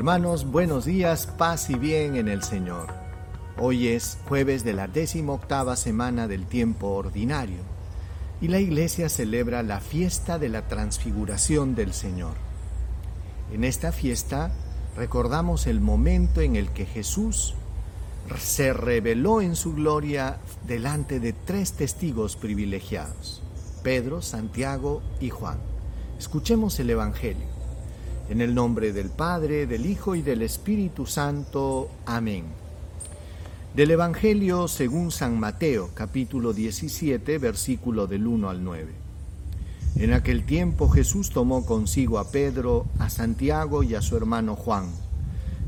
Hermanos, buenos días, paz y bien en el Señor. Hoy es jueves de la décima octava semana del tiempo ordinario y la iglesia celebra la fiesta de la transfiguración del Señor. En esta fiesta recordamos el momento en el que Jesús se reveló en su gloria delante de tres testigos privilegiados, Pedro, Santiago y Juan. Escuchemos el Evangelio. En el nombre del Padre, del Hijo y del Espíritu Santo. Amén. Del Evangelio según San Mateo, capítulo 17, versículo del 1 al 9. En aquel tiempo Jesús tomó consigo a Pedro, a Santiago y a su hermano Juan,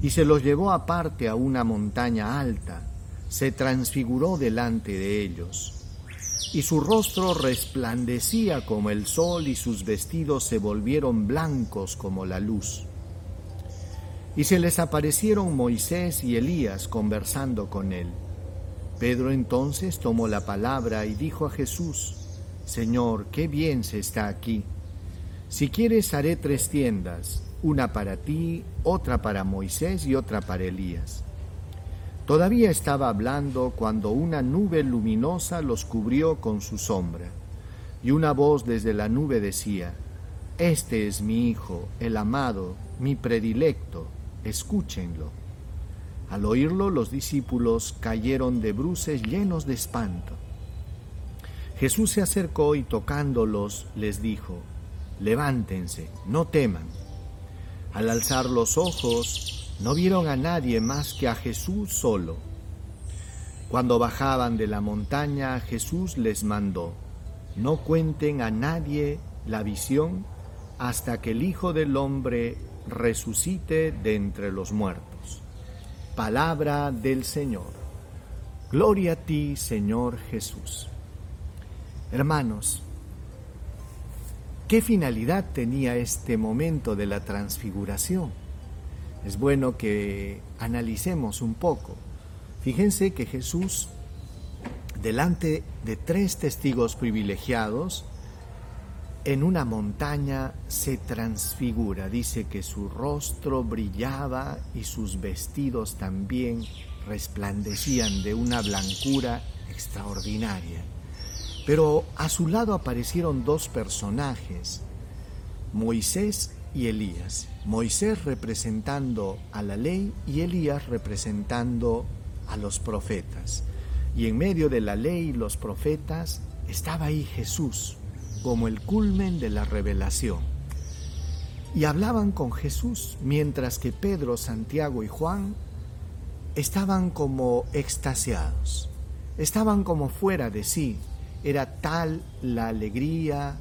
y se los llevó aparte a una montaña alta, se transfiguró delante de ellos y su rostro resplandecía como el sol y sus vestidos se volvieron blancos como la luz. Y se les aparecieron Moisés y Elías conversando con él. Pedro entonces tomó la palabra y dijo a Jesús, Señor, qué bien se está aquí. Si quieres haré tres tiendas, una para ti, otra para Moisés y otra para Elías. Todavía estaba hablando cuando una nube luminosa los cubrió con su sombra, y una voz desde la nube decía, Este es mi Hijo, el amado, mi predilecto, escúchenlo. Al oírlo los discípulos cayeron de bruces llenos de espanto. Jesús se acercó y tocándolos les dijo, Levántense, no teman. Al alzar los ojos, no vieron a nadie más que a Jesús solo. Cuando bajaban de la montaña, Jesús les mandó, no cuenten a nadie la visión hasta que el Hijo del Hombre resucite de entre los muertos. Palabra del Señor. Gloria a ti, Señor Jesús. Hermanos, ¿qué finalidad tenía este momento de la transfiguración? Es bueno que analicemos un poco. Fíjense que Jesús, delante de tres testigos privilegiados, en una montaña se transfigura. Dice que su rostro brillaba y sus vestidos también resplandecían de una blancura extraordinaria. Pero a su lado aparecieron dos personajes, Moisés y Elías. Moisés representando a la ley y Elías representando a los profetas. Y en medio de la ley y los profetas estaba ahí Jesús como el culmen de la revelación. Y hablaban con Jesús mientras que Pedro, Santiago y Juan estaban como extasiados, estaban como fuera de sí. Era tal la alegría,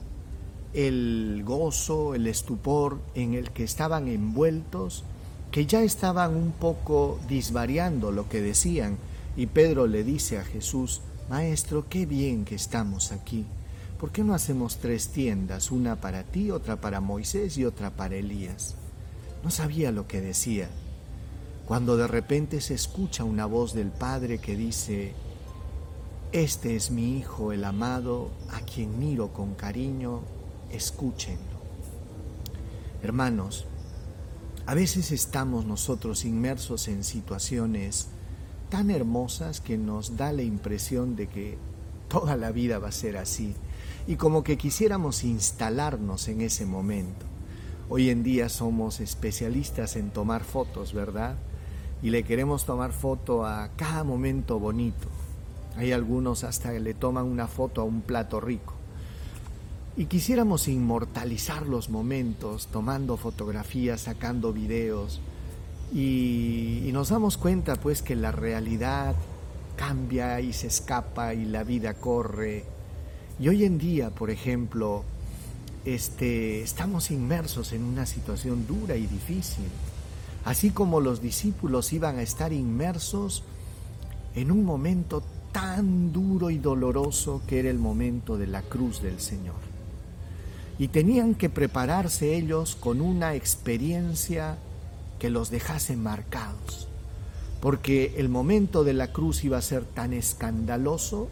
el gozo, el estupor en el que estaban envueltos, que ya estaban un poco disvariando lo que decían, y Pedro le dice a Jesús, Maestro, qué bien que estamos aquí. ¿Por qué no hacemos tres tiendas, una para ti, otra para Moisés y otra para Elías? No sabía lo que decía. Cuando de repente se escucha una voz del Padre que dice, Este es mi Hijo el amado, a quien miro con cariño, escúchenlo. Hermanos, a veces estamos nosotros inmersos en situaciones tan hermosas que nos da la impresión de que toda la vida va a ser así y como que quisiéramos instalarnos en ese momento. Hoy en día somos especialistas en tomar fotos, ¿verdad? Y le queremos tomar foto a cada momento bonito. Hay algunos hasta que le toman una foto a un plato rico y quisiéramos inmortalizar los momentos tomando fotografías, sacando videos. Y, nos damos cuenta pues que la realidad cambia y se escapa y la vida corre. Y hoy en día, por ejemplo, este, estamos inmersos en una situación dura y difícil, así como los discípulos iban a estar inmersos en un momento tan duro y doloroso que era el momento de la cruz del Señor y tenían que prepararse ellos con una experiencia que los dejase marcados, porque el momento de la cruz iba a ser tan escandaloso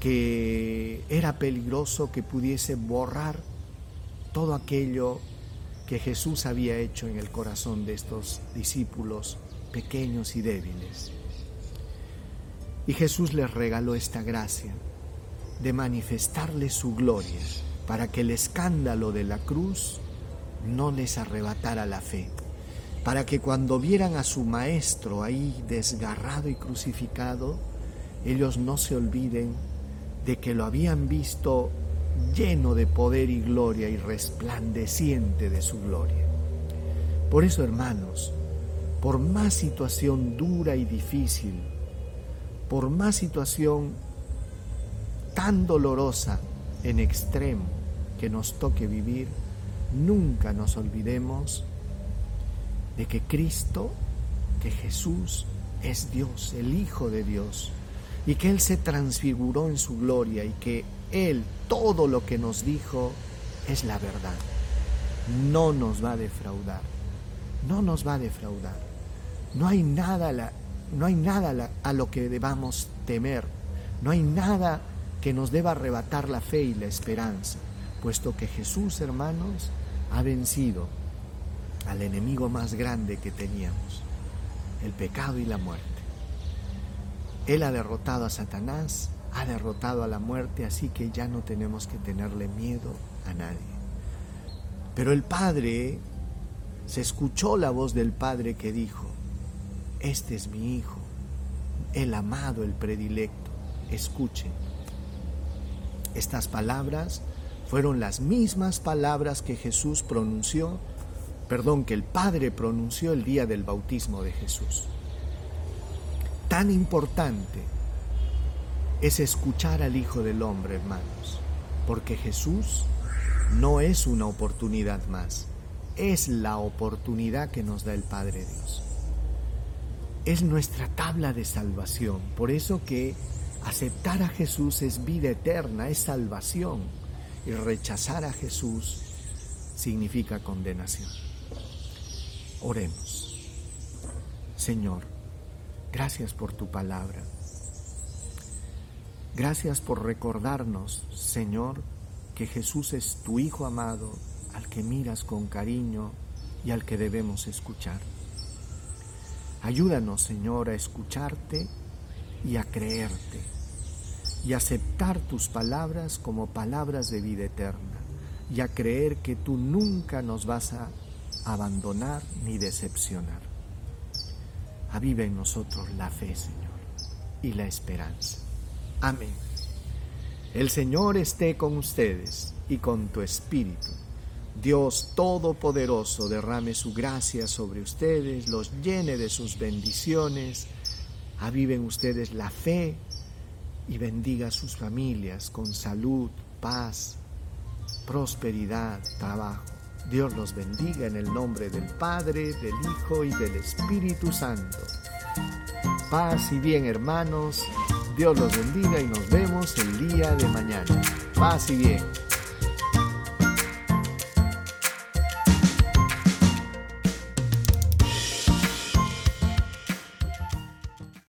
que era peligroso que pudiese borrar todo aquello que Jesús había hecho en el corazón de estos discípulos pequeños y débiles. Y Jesús les regaló esta gracia de manifestarles su gloria para que el escándalo de la cruz no les arrebatara la fe, para que cuando vieran a su maestro ahí desgarrado y crucificado, ellos no se olviden de que lo habían visto lleno de poder y gloria y resplandeciente de su gloria. Por eso, hermanos, por más situación dura y difícil, por más situación tan dolorosa en extremo que nos toque vivir, nunca nos olvidemos de que Cristo, que Jesús es Dios, el Hijo de Dios, y que Él se transfiguró en su gloria y que Él todo lo que nos dijo es la verdad. No nos va a defraudar, no nos va a defraudar. No hay nada, no hay nada a lo que debamos temer, no hay nada que nos deba arrebatar la fe y la esperanza, puesto que Jesús, hermanos, ha vencido al enemigo más grande que teníamos, el pecado y la muerte. Él ha derrotado a Satanás, ha derrotado a la muerte, así que ya no tenemos que tenerle miedo a nadie. Pero el Padre, se escuchó la voz del Padre que dijo, este es mi Hijo, el amado, el predilecto, escuchen. Estas palabras fueron las mismas palabras que Jesús pronunció, perdón, que el Padre pronunció el día del bautismo de Jesús. Tan importante es escuchar al Hijo del Hombre, hermanos, porque Jesús no es una oportunidad más, es la oportunidad que nos da el Padre Dios. Es nuestra tabla de salvación, por eso que Aceptar a Jesús es vida eterna, es salvación. Y rechazar a Jesús significa condenación. Oremos. Señor, gracias por tu palabra. Gracias por recordarnos, Señor, que Jesús es tu Hijo amado, al que miras con cariño y al que debemos escuchar. Ayúdanos, Señor, a escucharte y a creerte y aceptar tus palabras como palabras de vida eterna y a creer que tú nunca nos vas a abandonar ni decepcionar. Aviva en nosotros la fe, Señor, y la esperanza. Amén. El Señor esté con ustedes y con tu espíritu. Dios Todopoderoso derrame su gracia sobre ustedes, los llene de sus bendiciones aviven ustedes la fe y bendiga a sus familias con salud, paz, prosperidad, trabajo. Dios los bendiga en el nombre del Padre, del Hijo y del Espíritu Santo. Paz y bien hermanos, Dios los bendiga y nos vemos el día de mañana. Paz y bien.